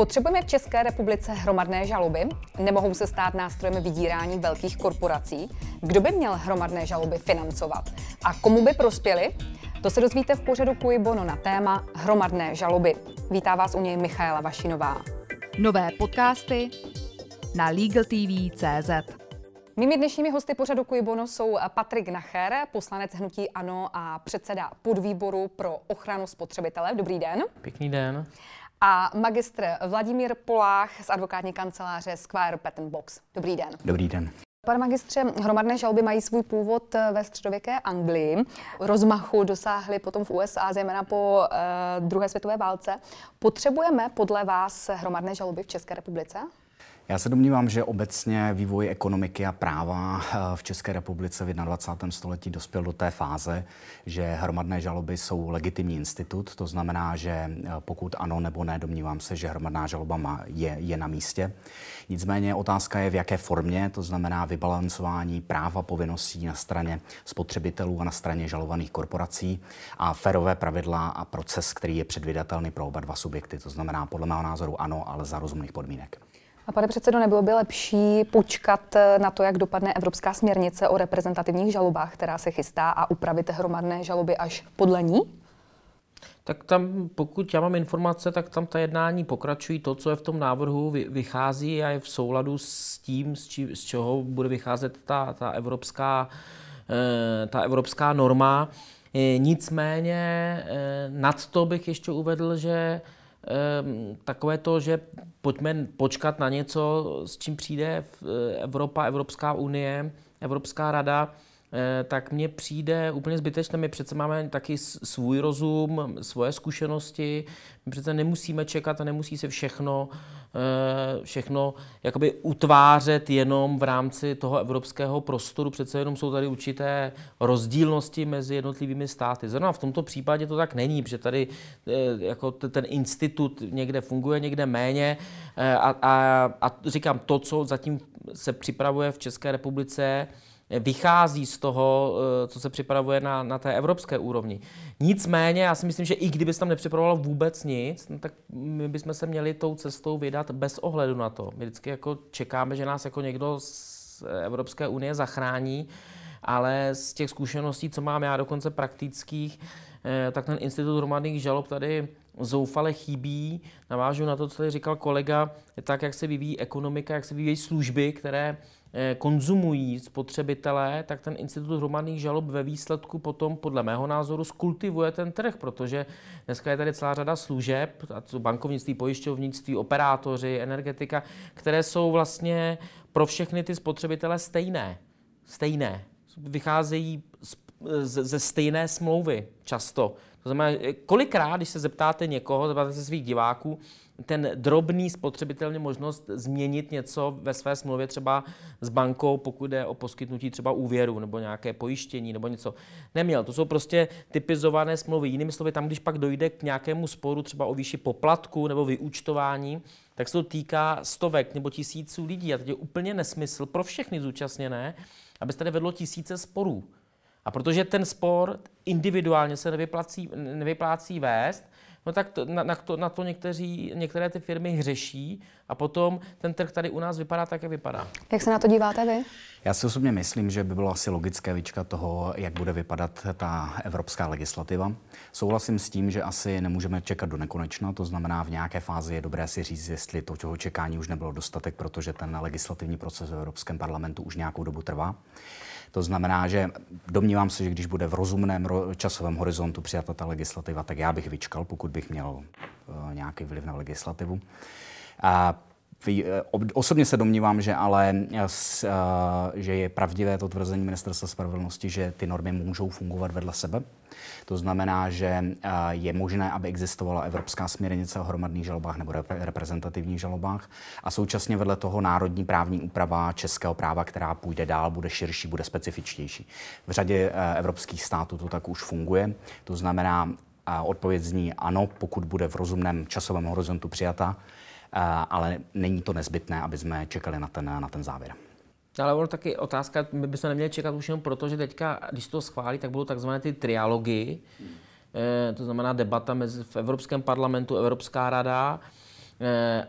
Potřebujeme v České republice hromadné žaloby? Nemohou se stát nástrojem vydírání velkých korporací? Kdo by měl hromadné žaloby financovat? A komu by prospěly? To se dozvíte v pořadu Kuj Bono na téma hromadné žaloby. Vítá vás u něj Michaela Vašinová. Nové podcasty na LegalTV.cz Mými dnešními hosty pořadu Kuibono jsou Patrik Nacher, poslanec Hnutí Ano a předseda podvýboru pro ochranu spotřebitele. Dobrý den. Pěkný den a magistr Vladimír Polách z advokátní kanceláře Square Patent Box. Dobrý den. Dobrý den. Pane magistře, hromadné žalby mají svůj původ ve středověké Anglii. Rozmachu dosáhly potom v USA, zejména po uh, druhé světové válce. Potřebujeme podle vás hromadné žaloby v České republice? Já se domnívám, že obecně vývoj ekonomiky a práva eh, v České republice v 21. století dospěl do té fáze, že hromadné žaloby jsou legitimní institut. To znamená, že eh, pokud ano nebo ne, domnívám se, že hromadná žaloba je, je na místě. Nicméně otázka je, v jaké formě, to znamená vybalancování práva povinností na straně spotřebitelů a na straně žalovaných korporací a ferové pravidla a proces, který je předvydatelný pro oba dva subjekty. To znamená, podle mého názoru ano, ale za rozumných podmínek. A pane předsedo, nebylo by lepší počkat eh, na to, jak dopadne Evropská směrnice o reprezentativních žalobách, která se chystá, a upravit hromadné žaloby až podle ní? Tak tam, pokud já mám informace, tak tam ta jednání pokračují. To, co je v tom návrhu, vychází a je v souladu s tím, z, či, z čeho bude vycházet ta, ta, evropská, eh, ta evropská norma. Eh, nicméně nad to bych ještě uvedl, že takové to, že pojďme počkat na něco, s čím přijde Evropa, Evropská unie, Evropská rada, eh, tak mně přijde úplně zbytečné. My přece máme taky svůj rozum, svoje zkušenosti. My přece nemusíme čekat a nemusí se všechno Eh, všechno jakoby utvářet jenom v rámci toho evropského prostoru. Přece jenom jsou tady určité rozdílnosti mezi jednotlivými státy. Zrovna v tomto případě to tak není, protože tady eh, jako ten institut někde funguje, někde méně. Eh, a, a, a říkám, to, co zatím se připravuje v České republice, vychází z toho, eh, co se připravuje na, na té evropské úrovni. Nicméně, já si myslím, že i kdyby se tam nepřipravovalo vůbec nic, no tak my bychom se měli tou cestou vydat bez ohledu na to. My vždycky jako čekáme, že nás jako někdo z Evropské unie zachrání, ale z těch zkušeností, co mám já dokonce praktických, eh, tak ten institut hromadných žalob tady zoufale chybí. Navážu na to, co tady říkal kolega, tak, jak se vyvíjí ekonomika, jak se vyvíjí služby, které konzumují spotřebitelé, tak ten institut hromadných žalob ve výsledku potom, podle mého názoru, skultivuje ten trh, protože dneska je tady celá řada služeb, a to bankovnictví, pojišťovnictví, operátoři, energetika, které jsou vlastně pro všechny ty spotřebitele stejné. Stejné. Vycházejí ze stejné smlouvy často. To znamená, kolikrát, když se zeptáte někoho, zeptáte se svých diváků, ten drobný spotřebitel měl možnost změnit něco ve své smlouvě třeba s bankou, pokud jde o poskytnutí třeba úvěru nebo nějaké pojištění nebo něco. Neměl. To jsou prostě typizované smlouvy. Jinými slovy, tam, když pak dojde k nějakému sporu třeba o výši poplatku nebo vyúčtování, tak se to týká stovek nebo tisíců lidí. A teď je úplně nesmysl pro všechny zúčastněné, aby se tady vedlo tisíce sporů. A protože ten spor individuálně se nevyplácí, nevyplácí vést, no tak to, na, na, to, na to někteří, některé ty firmy hřeší a potom ten trh tady u nás vypadá tak, jak vypadá. Jak se na to díváte vy? Já si osobně myslím, že by bylo asi logické vyčkat toho, jak bude vypadat ta evropská legislativa. Souhlasím s tím, že asi nemůžeme čekat do nekonečna, to znamená, v nějaké fázi je dobré si říct, jestli to toho čekání už nebylo dostatek, protože ten legislativní proces v Evropském parlamentu už nějakou dobu trvá. To znamená, že domnívám se, že když bude v rozumném časovém horizontu přijata ta legislativa, tak já bych vyčkal, pokud bych měl uh, nějaký vliv na legislativu. A Eh, osobně se domnívám, že ale eh, že je pravdivé to tvrzení Ministerstva spravedlnosti, že ty normy můžou fungovat vedle sebe. To znamená, že eh, je možné, aby existovala evropská směrnice o hromadných žalobách nebo reprezentativních žalobách a současně vedle toho národní právní úprava českého práva, která půjde dál, bude širší, bude specifičtější. V řadě evropských států to tak už funguje. To znamená, odpověď zní ano, pokud bude v rozumném časovém horizontu přijata, ale není to nezbytné, aby jsme čekali na ten, na ten závěr. Ale ono taky otázka, my bychom neměli čekat už jenom proto, že teďka, když to schválí, tak budou takzvané ty trialogy, hmm. to znamená debata mezi v Evropském parlamentu, Evropská rada,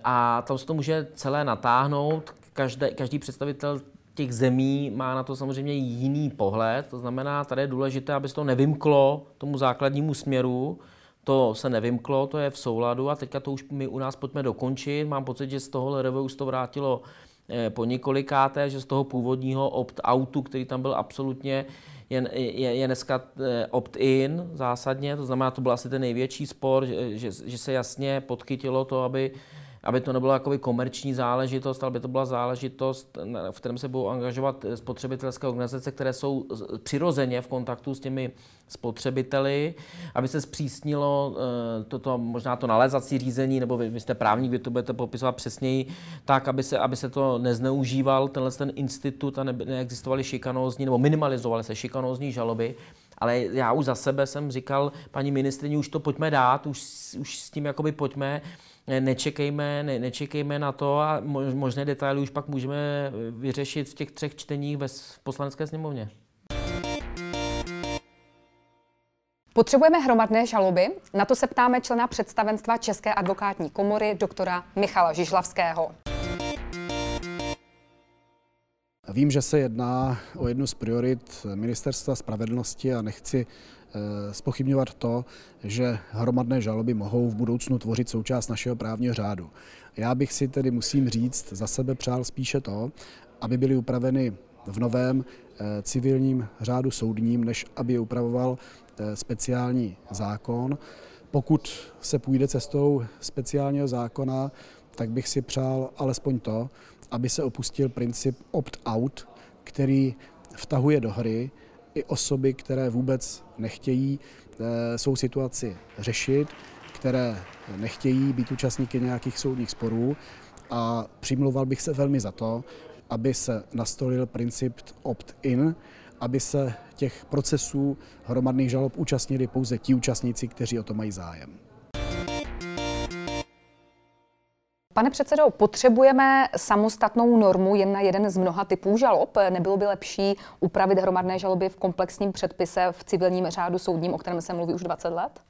a tam se to může celé natáhnout. Každý, každý představitel těch zemí má na to samozřejmě jiný pohled. To znamená, tady je důležité, aby se to nevymklo tomu základnímu směru. To se nevymklo, to je v souladu a teďka to už my u nás pojďme dokončit. Mám pocit, že z toho LRV už to vrátilo eh, po několikáté, že z toho původního opt-outu, který tam byl absolutně je, je, je dneska eh, opt-in zásadně, to znamená, to byl asi ten největší spor, že, že, že se jasně podchytilo to, aby aby to nebyla jakoby komerční záležitost, ale aby to byla záležitost, v kterém se budou angažovat spotřebitelské organizace, které jsou přirozeně v kontaktu s těmi spotřebiteli, aby se zpřísnilo eh, toto, možná to nalézací řízení, nebo vy, vy jste právník, vy to budete popisovat přesněji, tak, aby se, aby se to nezneužíval, tenhle ten institut a ne, neexistovaly šikanózní, nebo minimalizovaly se šikanózní žaloby, ale já už za sebe jsem říkal, paní ministrině, už to pojďme dát, už, už s tím jakoby pojďme, nečekejme, ne, nečekejme na to a možné detaily už pak můžeme vyřešit v těch třech čteních ve poslanecké sněmovně. Potřebujeme hromadné žaloby? Na to se ptáme člena představenstva České advokátní komory doktora Michala Žižlavského. Vím, že se jedná o jednu z priorit Ministerstva spravedlnosti a nechci spochybňovat eh, to, že hromadné žaloby mohou v budoucnu tvořit součást našeho právního řádu. Já bych si tedy, musím říct, za sebe přál spíše to, aby byly upraveny v novém eh, civilním řádu soudním, než aby je upravoval eh, speciální zákon. Pokud se půjde cestou speciálního zákona, tak bych si přál alespoň to, aby se opustil princip opt-out, který vtahuje do hry i osoby, které vůbec nechtějí eh, svou situaci řešit, které nechtějí být účastníky nějakých soudních sporů a přimlouval bych se velmi za to, aby se nastolil princip opt-in, aby se těch procesů hromadných žalob účastnili pouze ti účastníci, kteří o to mají zájem. Pane předsedo, potřebujeme samostatnou normu jen na jeden z mnoha typů žalob? Nebylo by lepší upravit hromadné žaloby v komplexním předpise v civilním řádu soudním, o kterém se mluví už 20 let?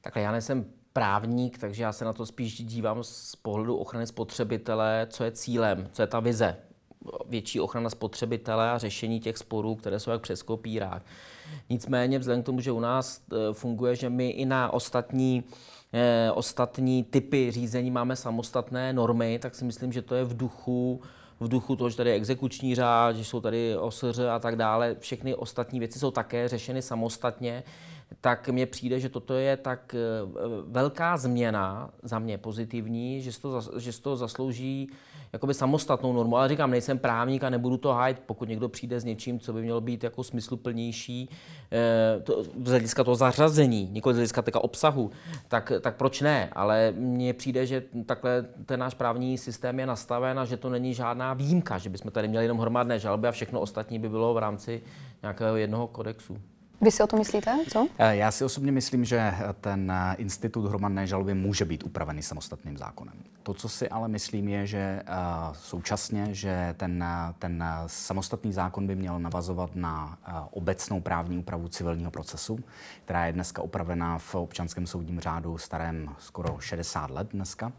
Takhle já nejsem právník, takže já se na to spíš dívám z pohledu ochrany spotřebitele, co je cílem, co je ta vize. Větší ochrana spotřebitele a řešení těch sporů, které jsou jak přes kopírák. Nicméně vzhledem k tomu, že u nás e, funguje, že my i na ostatní Eh, ostatní typy řízení máme samostatné normy, tak si myslím, že to je v duchu v duchu toho, že tady je exekuční řád, že jsou tady OSŘ a tak dále, všechny ostatní věci jsou také řešeny samostatně, tak mně přijde, že toto je tak eh, velká změna za mě pozitivní, že si to, že si to zaslouží jakoby samostatnou normu. Ale říkám, nejsem právník a nebudu to hájit, pokud někdo přijde s něčím, co by mělo být jako smysluplnější eh, to, z hlediska toho zařazení, nikoli z hlediska toho obsahu, tak, tak proč ne? Ale mně přijde, že takhle ten náš právní systém je nastaven a že to není žádná výjimka, že bychom tady měli jenom hromadné žalby a všechno ostatní by bylo v rámci nějakého jednoho kodexu. Vy si o to myslíte? Co? Eh, já si osobně myslím, že ten eh, institut hromadné žaloby může být upravený samostatným zákonem. To, co si ale myslím, je, že eh, současně, že ten, ten samostatný zákon by měl navazovat na obecnou právní úpravu civilního procesu, která je dneska upravená v občanském soudním řádu starém skoro 60 let dneska.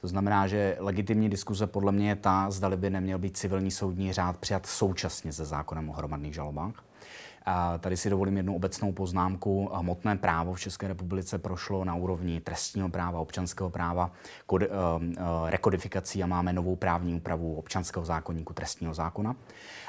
To znamená, že legitimní diskuze podle mě je ta, zdali by neměl být civilní soudní řád přijat současně se zákonem o hromadných žalobách. A tady si dovolím jednu obecnou poznámku. Hmotné právo v České republice prošlo na úrovni trestního práva, občanského práva, uh, uh, rekodifikací a máme novou právní úpravu občanského zákonníku trestního zákona.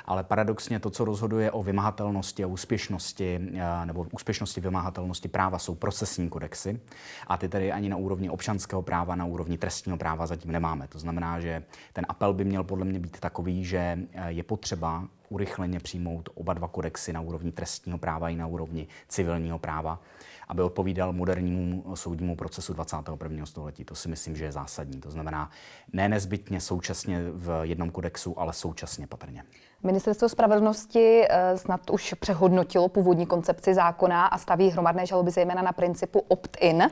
Ale paradoxně to, co rozhoduje o vymahatelnosti a úspěšnosti uh, nebo úspěšnosti vymahatelnosti práva, jsou procesní kodexy. A ty tady ani na úrovni občanského práva, na úrovni trestního práva zatím nemáme. To znamená, že ten apel by měl podle mě být takový, že je potřeba urychleně přijmout oba dva kodexy na úrovni trestního práva i na úrovni civilního práva, aby odpovídal modernímu soudnímu procesu 21. století. To si myslím, že je zásadní. To znamená ne nezbytně současně v jednom kodexu, ale současně patrně. Ministerstvo spravedlnosti eh, snad už přehodnotilo původní koncepci zákona a staví hromadné žaloby zejména na principu opt-in.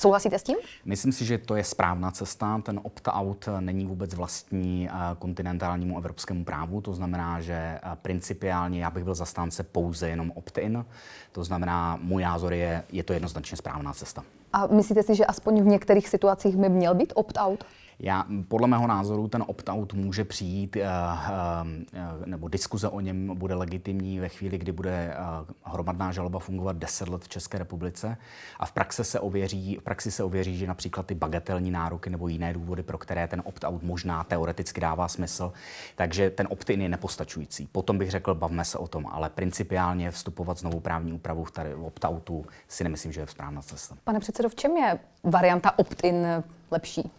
Souhlasíte s tím? Myslím si, že to je správná cesta. Ten opt-out není vůbec vlastní eh, kontinentálnímu evropskému právu. To znamená, že eh, principiálně já bych byl zastánce pouze jenom opt-in. To znamená, můj názor je, je to jednoznačně správná cesta. A myslíte si, že aspoň v některých situacích by měl být opt-out? Já, podle mého názoru ten opt-out může přijít, eh, eh, nebo diskuze o něm bude legitimní ve chvíli, kdy bude eh, hromadná žaloba fungovat 10 let v České republice a v praxi se ověří, v praxi se ověří, že například ty bagatelní nároky nebo jiné důvody, pro které ten opt-out možná teoreticky dává smysl, takže ten opt-in je nepostačující. Potom bych řekl, bavme se o tom, ale principiálně vstupovat znovu právní úpravu v opt-outu si nemyslím, že je správná cesta. Pane předsedo, v čem je varianta opt-in lepší?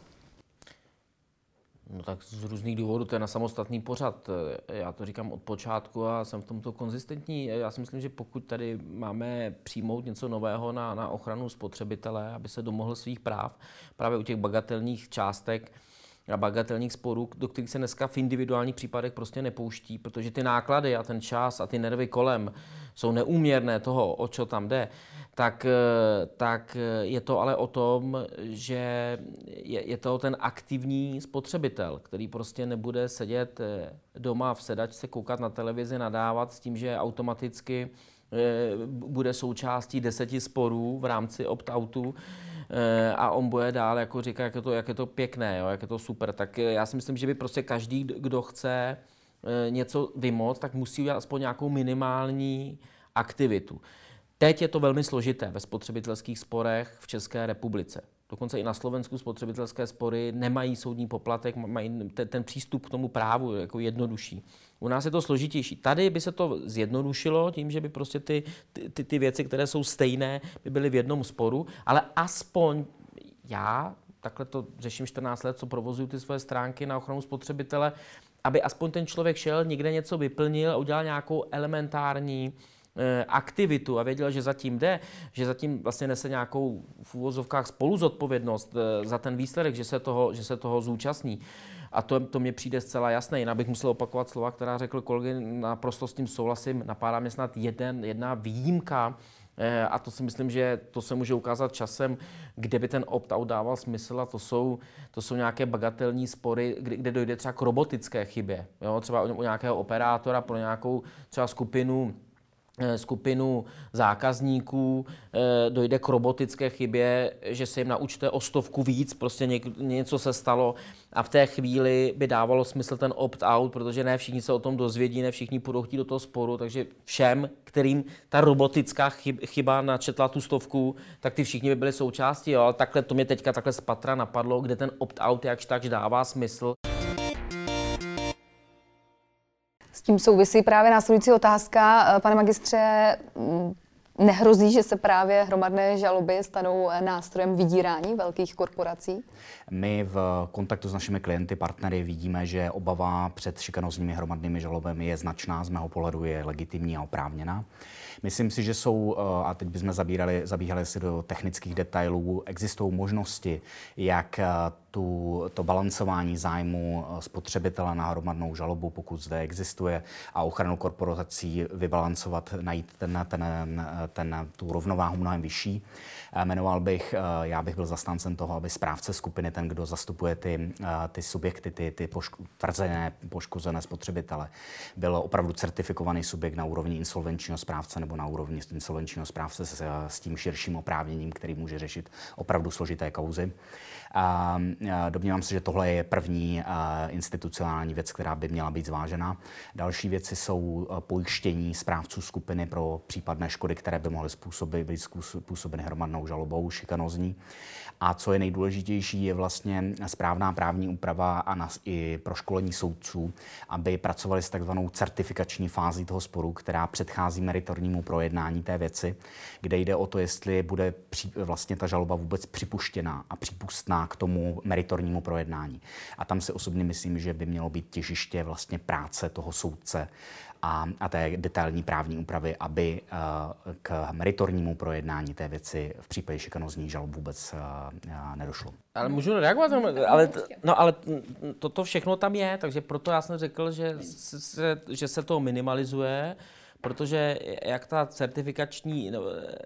No tak z různých důvodů, to je na samostatný pořad. Já to říkám od počátku a jsem v tomto konzistentní. Já si myslím, že pokud tady máme přijmout něco nového na, na ochranu spotřebitele, aby se domohl svých práv, právě u těch bagatelních částek, a bagatelních sporů, do kterých se dneska v individuálních případech prostě nepouští, protože ty náklady a ten čas a ty nervy kolem jsou neúměrné toho, o co tam jde, tak, eh, tak eh, je to ale o tom, že je, je to ten aktivní spotřebitel, který prostě nebude sedět eh, doma v sedačce, koukat na televizi, nadávat s tím, že automaticky bude součástí deseti sporů v rámci opt-outu a on bude dál jako říká, jak je to, jak je to pěkné, jo, jak je to super. Tak já si myslím, že by prostě každý, kdo chce něco vymoct, tak musí udělat aspoň nějakou minimální aktivitu. Teď je to velmi složité ve spotřebitelských sporech v České republice. Dokonce i na Slovensku spotřebitelské spory nemají soudní poplatek, mají ten, ten přístup k tomu právu jako jednodušší. U nás je to složitější. Tady by se to zjednodušilo tím, že by prostě ty, ty, ty věci, které jsou stejné, by byly v jednom sporu, ale aspoň já, takhle to řeším 14 let, co provozuju ty své stránky na ochranu spotřebitele, aby aspoň ten člověk šel, někde něco vyplnil a udělal nějakou elementární Eh, aktivitu a věděl, že zatím jde, že zatím vlastně nese nějakou v úvozovkách spoluzodpovědnost eh, za ten výsledek, že se toho, že se toho zúčastní. A to, to mě přijde zcela jasné. Jinak bych musel opakovat slova, která řekl kolegy, naprosto s tím souhlasím. Napadá mě snad jeden, jedna výjimka, eh, a to si myslím, že to se může ukázat časem, kde by ten opt-out dával smysl a to jsou, to jsou nějaké bagatelní spory, kde, kde dojde třeba k robotické chybě. Jo? Třeba u nějakého operátora pro nějakou třeba skupinu Eh, skupinu zákazníků, eh, dojde k robotické chybě, že se jim naučte o stovku víc, prostě něco se stalo a v té chvíli by dávalo smysl ten opt-out, protože ne všichni se o tom dozvědí, ne všichni půjdou chtít do toho sporu, takže všem, kterým ta robotická chyba načetla tu stovku, tak ty všichni by byli součástí, jo, ale takhle to mě teďka takhle z patra napadlo, kde ten opt-out jakž tak dává smysl. Tím souvisí právě následující otázka. Eh, pane magistře, mm, nehrozí, že se právě hromadné žaloby stanou nástrojem vydírání velkých korporací? My v kontaktu s našimi klienty, partnery vidíme, že obava před šikanozními hromadnými žalobami je značná, z mého pohledu je legitimní a oprávněná. Myslím si, že jsou, eh, a teď bychom zabírali, zabíhali si do technických detailů, existují možnosti, jak eh, tu, to balancování zájmu eh, spotřebitele na hromadnou žalobu, pokud zde existuje, a ochranu korporací vybalancovat, najít ten, ten, ten, tu rovnováhu mnohem vyšší. Jmenoval bych, já bych byl zastáncem toho, aby správce skupiny, ten, kdo zastupuje ty, ty subjekty, ty, ty poško, tvrzené, poškozené spotřebitele, byl opravdu certifikovaný subjekt na úrovni insolvenčního správce nebo na úrovni insolvenčního správce s, s tím širším oprávněním, který může řešit opravdu složité kauzy. A domnívám se, že tohle je první institucionální věc, která by měla být zvážena. Další věci jsou pojištění správců skupiny pro případné škody, které by mohly způsobit, být způsobeny hromadnou žalobou, šikanozní. A co je nejdůležitější, je vlastně správná právní úprava a nas, i pro školení soudců, aby pracovali s takzvanou certifikační fází toho sporu, která předchází meritornímu projednání té věci, kde jde o to, jestli bude při, vlastně ta žaloba vůbec připuštěná a přípustná k tomu meritornímu projednání. A tam si osobně myslím, že by mělo být těžiště vlastně práce toho soudce a, a té detailní právní úpravy, aby uh, k meritornímu projednání té věci v případě šikanozní žalob vůbec uh, nedošlo. Ale můžu reagovat? Ale, no ale toto všechno tam je, takže proto já jsem řekl, že se, že se to minimalizuje, protože jak ta certifikační no,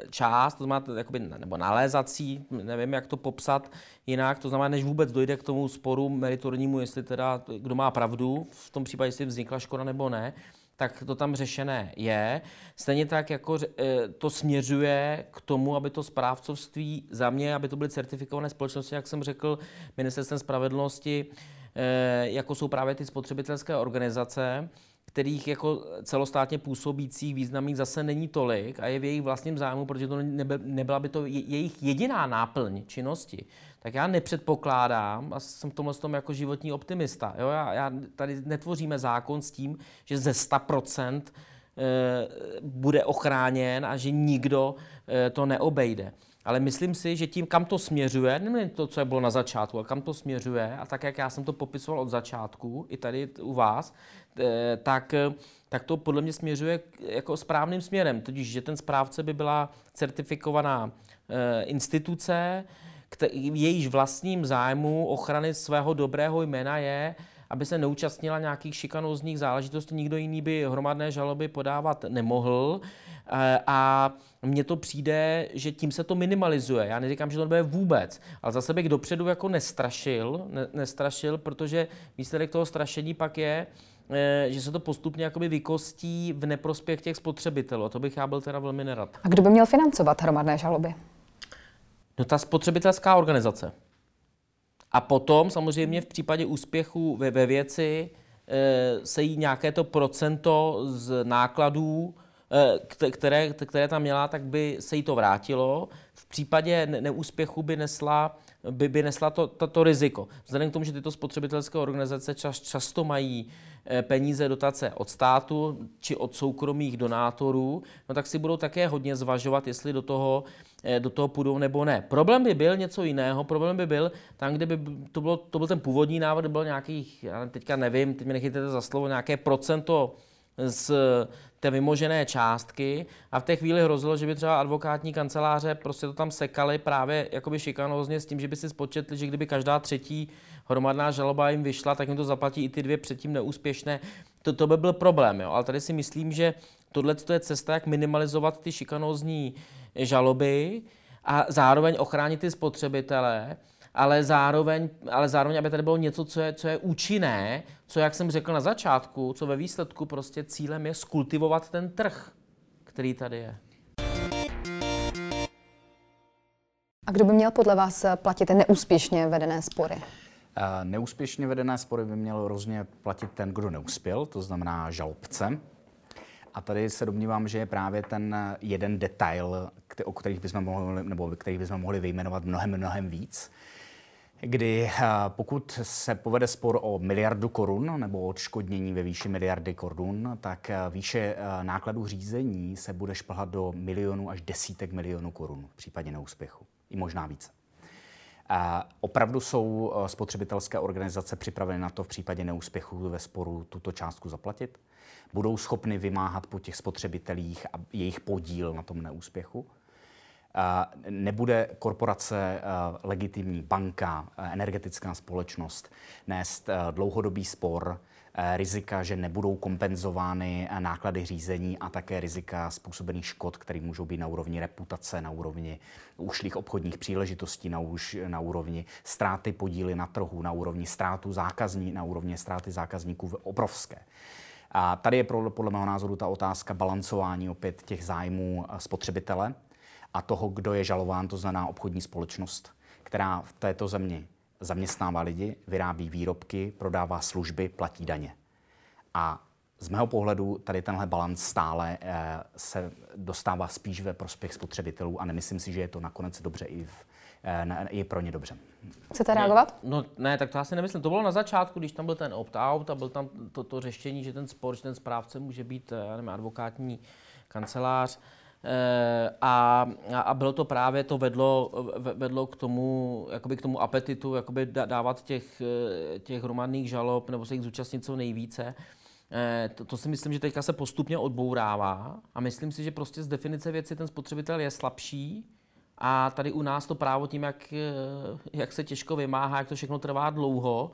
část, to znamená, jakoby, nebo nalézací, nevím, jak to popsat jinak, to znamená, než vůbec dojde k tomu sporu meritornímu, jestli teda kdo má pravdu, v tom případě, jestli vznikla škoda nebo ne, tak to tam řešené je. Stejně tak jako to směřuje k tomu, aby to správcovství za mě, aby to byly certifikované společnosti, jak jsem řekl, ministerstvem spravedlnosti, jako jsou právě ty spotřebitelské organizace, kterých jako celostátně působících významných zase není tolik a je v jejich vlastním zájmu, protože to nebyla by to jejich jediná náplň činnosti, tak já nepředpokládám, a jsem v tomhle tom jako životní optimista, jo? Já, já tady netvoříme zákon s tím, že ze 100% eh, bude ochráněn a že nikdo eh, to neobejde. Ale myslím si, že tím, kam to směřuje, nejen to, co je bylo na začátku, ale kam to směřuje, a tak, jak já jsem to popisoval od začátku, i tady u vás, tak, tak to podle mě směřuje jako správným směrem. Totiž, že ten správce by byla certifikovaná eh, instituce, jejíž vlastním zájmu ochrany svého dobrého jména je, aby se neúčastnila nějakých šikanózních záležitostí, nikdo jiný by hromadné žaloby podávat nemohl. Eh, a mně to přijde, že tím se to minimalizuje. Já neříkám, že to nebude vůbec, ale zase bych dopředu jako nestrašil, ne, nestrašil, protože výsledek toho strašení pak je, eh, že se to postupně jakoby vykostí v neprospěch těch spotřebitelů. A to bych já byl teda velmi nerad. A kdo by měl financovat hromadné žaloby? No ta spotřebitelská organizace. A potom samozřejmě v případě úspěchu ve, ve věci e, se jí nějaké to procento z nákladů, e, které, které tam měla, tak by se jí to vrátilo. V případě neúspěchu by nesla, by, by nesla to, to, to riziko. Vzhledem k tomu, že tyto spotřebitelské organizace čas, často mají Eh, peníze, dotace od státu či od soukromých donátorů, no tak si budou také hodně zvažovat, jestli do toho, eh, do toho půjdou nebo ne. Problém by byl něco jiného, problém by byl tam, kde by to, bylo, to byl ten původní návod, byl nějakých, já teďka nevím, teď mi nechytete za slovo, nějaké procento z té vymožené částky a v té chvíli hrozilo, že by třeba advokátní kanceláře prostě to tam sekali právě jakoby šikanózně s tím, že by si spočetli, že kdyby každá třetí hromadná žaloba jim vyšla, tak jim to zaplatí i ty dvě předtím neúspěšné. To, to by byl problém, jo. ale tady si myslím, že tohle je cesta, jak minimalizovat ty šikanózní žaloby a zároveň ochránit ty spotřebitele, ale zároveň, ale zároveň, aby tady bylo něco, co je, co je účinné, co, jak jsem řekl na začátku, co ve výsledku prostě cílem je skultivovat ten trh, který tady je. A kdo by měl podle vás platit neúspěšně vedené spory? Neúspěšně vedené spory by měl rozně platit ten, kdo neuspěl, to znamená žalobce. A tady se domnívám, že je právě ten jeden detail, o kterých bychom mohli, nebo kterých bychom mohli vyjmenovat mnohem, mnohem víc, kdy eh, pokud se povede spor o miliardu korun nebo odškodnění ve výši miliardy korun, tak eh, výše eh, nákladů řízení se bude šplhat do milionů až desítek milionů korun v případě neúspěchu. I možná více. Opravdu jsou spotřebitelské organizace připraveny na to v případě neúspěchu ve sporu tuto částku zaplatit? Budou schopny vymáhat po těch spotřebitelích a jejich podíl na tom neúspěchu? nebude korporace, legitimní banka, energetická společnost nést dlouhodobý spor, rizika, že nebudou kompenzovány náklady řízení a také rizika způsobených škod, které můžou být na úrovni reputace, na úrovni ušlých obchodních příležitostí, na, už, na úrovni ztráty podíly na trhu, na úrovni ztrátu zákazní, na úrovni ztráty zákazníků obrovské. A tady je podle mého názoru ta otázka balancování opět těch zájmů spotřebitele a toho, kdo je žalován, to znamená obchodní společnost, která v této zemi zaměstnává lidi, vyrábí výrobky, prodává služby, platí daně. A z mého pohledu tady tenhle balans stále eh, se dostává spíš ve prospěch spotřebitelů a nemyslím si, že je to nakonec dobře i, v, eh, i pro ně dobře. Chcete reagovat? No ne, tak to já si nemyslím. To bylo na začátku, když tam byl ten opt-out a byl tam to, to řešení, že ten spor, že ten správce může být eh, nevím, advokátní kancelář. Eh, a, a bylo to právě, to vedlo, vedlo k tomu, jakoby k tomu apetitu, jakoby dávat těch, těch hromadných žalob nebo se jich zúčastnit co nejvíce. Eh, to, to si myslím, že teďka se postupně odbourává a myslím si, že prostě z definice věci ten spotřebitel je slabší a tady u nás to právo tím, jak, jak se těžko vymáhá, jak to všechno trvá dlouho,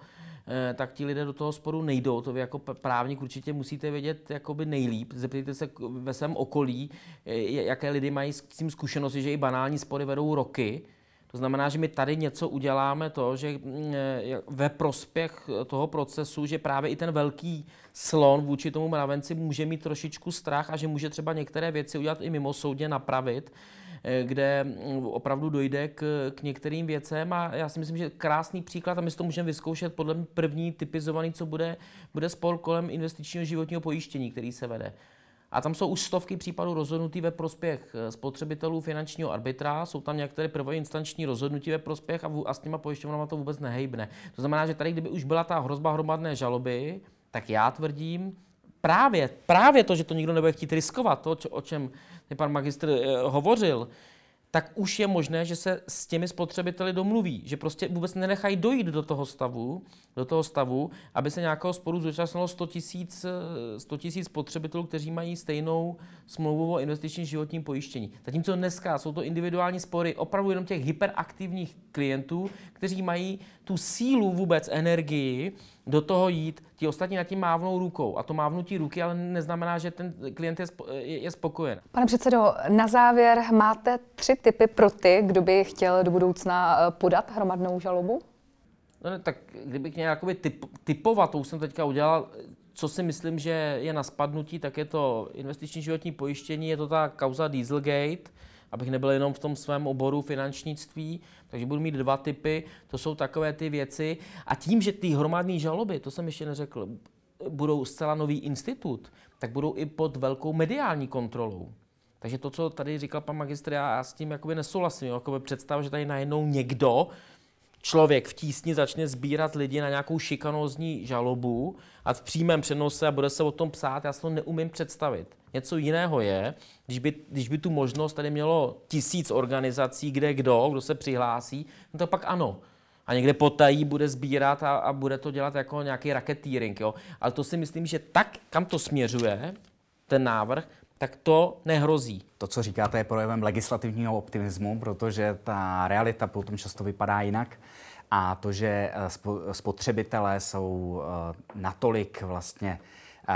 Eh, tak ti lidé do toho sporu nejdou. To vy jako právník určitě musíte vědět jakoby nejlíp. Zeptejte se ve svém okolí, eh, jaké lidi mají s tím zkušenosti, že i banální spory vedou roky. To znamená, že my tady něco uděláme to, že mm, ve prospěch toho procesu, že právě i ten velký slon vůči tomu mravenci může mít trošičku strach a že může třeba některé věci udělat i mimo soudně napravit, eh, kde mm, opravdu dojde k, k některým věcem a já si myslím, že krásný příklad a my si to můžeme vyzkoušet podle mě první typizovaný, co bude, bude spol kolem investičního životního pojištění, který se vede. A tam jsou už stovky případů rozhodnutý ve prospěch eh, spotřebitelů finančního arbitra, jsou tam některé prvoinstanční rozhodnutí ve prospěch a, a s těma pojišťovnami to vůbec nehejbne. To znamená, že tady, kdyby už byla ta hrozba hromadné žaloby, tak já tvrdím, právě, právě to, že to nikdo nebude chtít riskovat, to, o čem pan magistr eh, hovořil, tak už je možné, že se s těmi spotřebiteli domluví, že prostě vůbec nenechají dojít do toho stavu, do toho stavu, aby se nějakého sporu zúčastnilo 100 tisíc 100 spotřebitelů, kteří mají stejnou smlouvu o investičním životním pojištění. Zatímco dneska jsou to individuální spory opravdu jenom těch hyperaktivních klientů, kteří mají tu sílu vůbec energii do toho jít, ti ostatní nad tím mávnou rukou. A to mávnutí ruky ale neznamená, že ten klient je, je spokojen. Pane předsedo, na závěr máte tři typy pro ty, kdo by chtěl do budoucna eh, podat hromadnou žalobu? No ne, tak kdybych měl jakoby typ, typovat, to už jsem teďka udělal, co si myslím, že je na spadnutí, tak je to investiční životní pojištění, je to ta kauza Dieselgate, abych nebyl jenom v tom svém oboru finančnictví, takže budu mít dva typy, to jsou takové ty věci. A tím, že ty hromadné žaloby, to jsem ještě neřekl, budou zcela nový institut, tak budou i pod velkou mediální kontrolou. Takže to, co tady říkal pan magistr, já, já s tím jakoby nesouhlasím. Jakoby představ, že tady najednou někdo, člověk v tísni začne sbírat lidi na nějakou šikanózní žalobu a v přímém přenose a bude se o tom psát, já si to neumím představit. Něco jiného je, když by, když by tu možnost tady mělo tisíc organizací, kde kdo, kdo se přihlásí, no to pak ano. A někde potají bude sbírat a, a bude to dělat jako nějaký raketýring. Ale to si myslím, že tak, kam to směřuje, ten návrh, tak to nehrozí. To, co říkáte, je projevem legislativního optimismu, protože ta realita potom často vypadá jinak. A to, že eh, spotřebitelé jsou eh, natolik vlastně eh,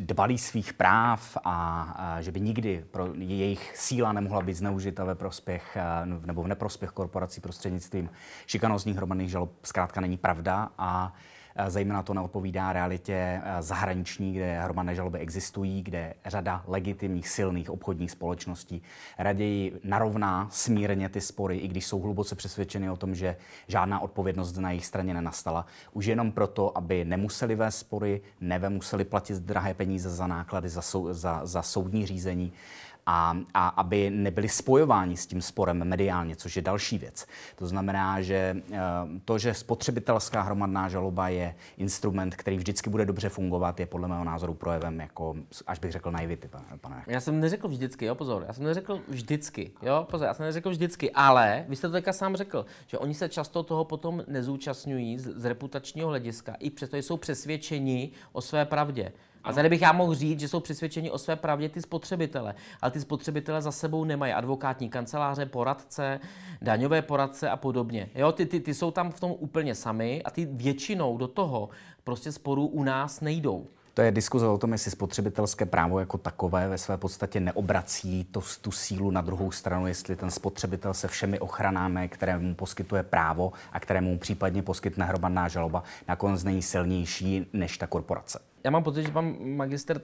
dbalí svých práv a, že by nikdy pro jejich síla nemohla být zneužita ve prospěch nebo v neprospěch korporací prostřednictvím šikanózních hromadných žalob, zkrátka není pravda a zejména to neodpovídá realitě eh, zahraniční, kde hromadné žaloby existují, kde řada legitimních, silných obchodních společností raději narovná smírně ty spory, i když jsou hluboce přesvědčeny o tom, že žádná odpovědnost na jejich straně nenastala. Už jenom proto, aby nemuseli vést spory, nemuseli platit drahé peníze za náklady, za, sou, za, za soudní řízení a, a aby nebyli spojováni s tím sporem mediálně, což je další věc. To znamená, že eh, to, že spotřebitelská hromadná žaloba je instrument, který vždycky bude dobře fungovat, je podle mého názoru projevem, jako, až bych řekl, naivity, pane. Já jsem neřekl vždycky, jo, pozor, já jsem neřekl vždycky, jo, pozor, já jsem neřekl vždycky, ale vy jste to teďka sám řekl, že oni se často toho potom nezúčastňují z, z reputačního hlediska, i přesto jsou přesvědčeni o své pravdě. A tady bych já mohl říct, že jsou přesvědčeni o své pravdě ty spotřebitele, ale ty spotřebitele za sebou nemají advokátní kanceláře, poradce, daňové poradce a podobně. Jo, ty, ty, ty jsou tam v tom úplně sami a ty většinou do toho prostě sporů u nás nejdou. To je diskuze o tom, jestli spotřebitelské právo jako takové ve své podstatě neobrací to, tu sílu na druhou stranu, jestli ten spotřebitel se všemi ochranami, které mu poskytuje právo a kterému případně poskytne hromadná žaloba, nakonec není silnější než ta korporace. Já mám pocit, že pan magister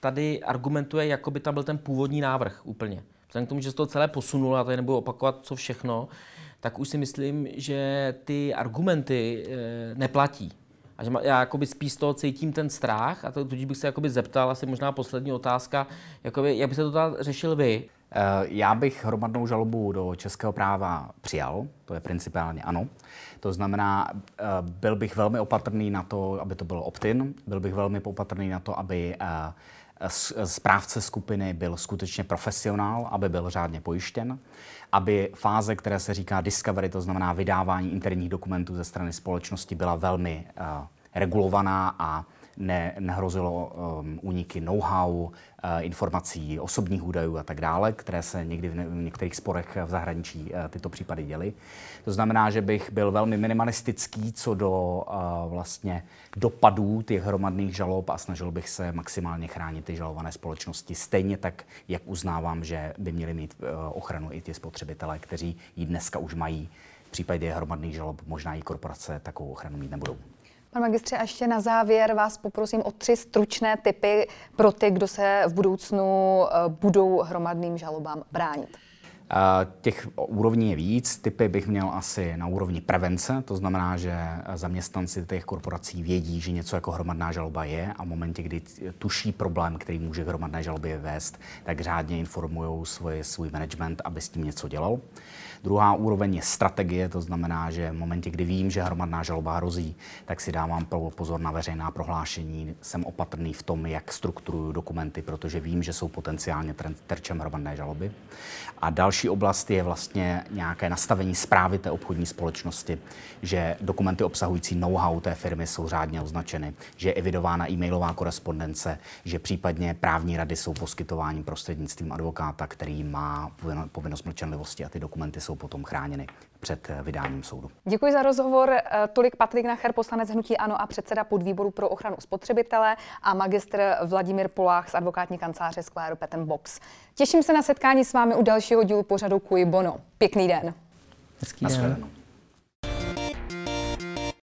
tady argumentuje, jako by tam byl ten původní návrh úplně. Vzhledem k tomu, že se to celé posunulo, a tady nebudu opakovat, co všechno, tak už si myslím, že ty argumenty e, neplatí. A že já jakoby spíš z toho cítím ten strach a to, tudíž bych se jakoby zeptal, asi možná poslední otázka, jakoby, jak byste to tady řešil vy? Eh, já bych hromadnou žalobu do českého práva přijal, to je principiálně ano. To znamená, eh, byl bych velmi opatrný na to, aby to bylo opt-in, byl bych velmi opatrný na to, aby eh, správce skupiny byl skutečně profesionál, aby byl řádně pojištěn, aby fáze, které se říká discovery, to znamená vydávání interních dokumentů ze strany společnosti, byla velmi uh, regulovaná a ne, nehrozilo um, úniky know-how, uh, informací, osobních údajů a tak dále, které se někdy v, ne, v některých sporech v zahraničí uh, tyto případy děly. To znamená, že bych byl velmi minimalistický co do uh, vlastně dopadů těch hromadných žalob a snažil bych se maximálně chránit ty žalované společnosti. Stejně tak, jak uznávám, že by měli mít uh, ochranu i ti spotřebitelé, kteří ji dneska už mají. V případě hromadných žalob možná i korporace takovou ochranu mít nebudou. Pan magistře, a ještě na závěr vás poprosím o tři stručné typy pro ty, kdo se v budoucnu eh, budou hromadným žalobám bránit. Těch úrovní je víc. Typy bych měl asi na úrovni prevence, to znamená, že zaměstnanci těch korporací vědí, že něco jako hromadná žaloba je a v momentě, kdy tuší problém, který může hromadné žalobě vést, tak řádně informují svůj management, aby s tím něco dělal. Druhá úroveň je strategie, to znamená, že v momentě, kdy vím, že hromadná žaloba hrozí, tak si dávám pozor na veřejná prohlášení. Jsem opatrný v tom, jak strukturuju dokumenty, protože vím, že jsou potenciálně terčem hromadné žaloby. A další oblast je vlastně nějaké nastavení zprávy té obchodní společnosti, že dokumenty obsahující know-how té firmy jsou řádně označeny, že je evidována e-mailová korespondence, že případně právní rady jsou poskytovány prostřednictvím advokáta, který má povinnost mlčenlivosti a ty dokumenty jsou potom chráněny před eh, vydáním soudu. Děkuji za rozhovor. Eh, tolik Patrik Nacher, poslanec Hnutí Ano a předseda podvýboru pro ochranu spotřebitele a magistr Vladimír Polách z advokátní kanceláře Skláro Petem Box. Těším se na setkání s vámi u dalšího dílu pořadu Kui Bono. Pěkný den. Hezký den.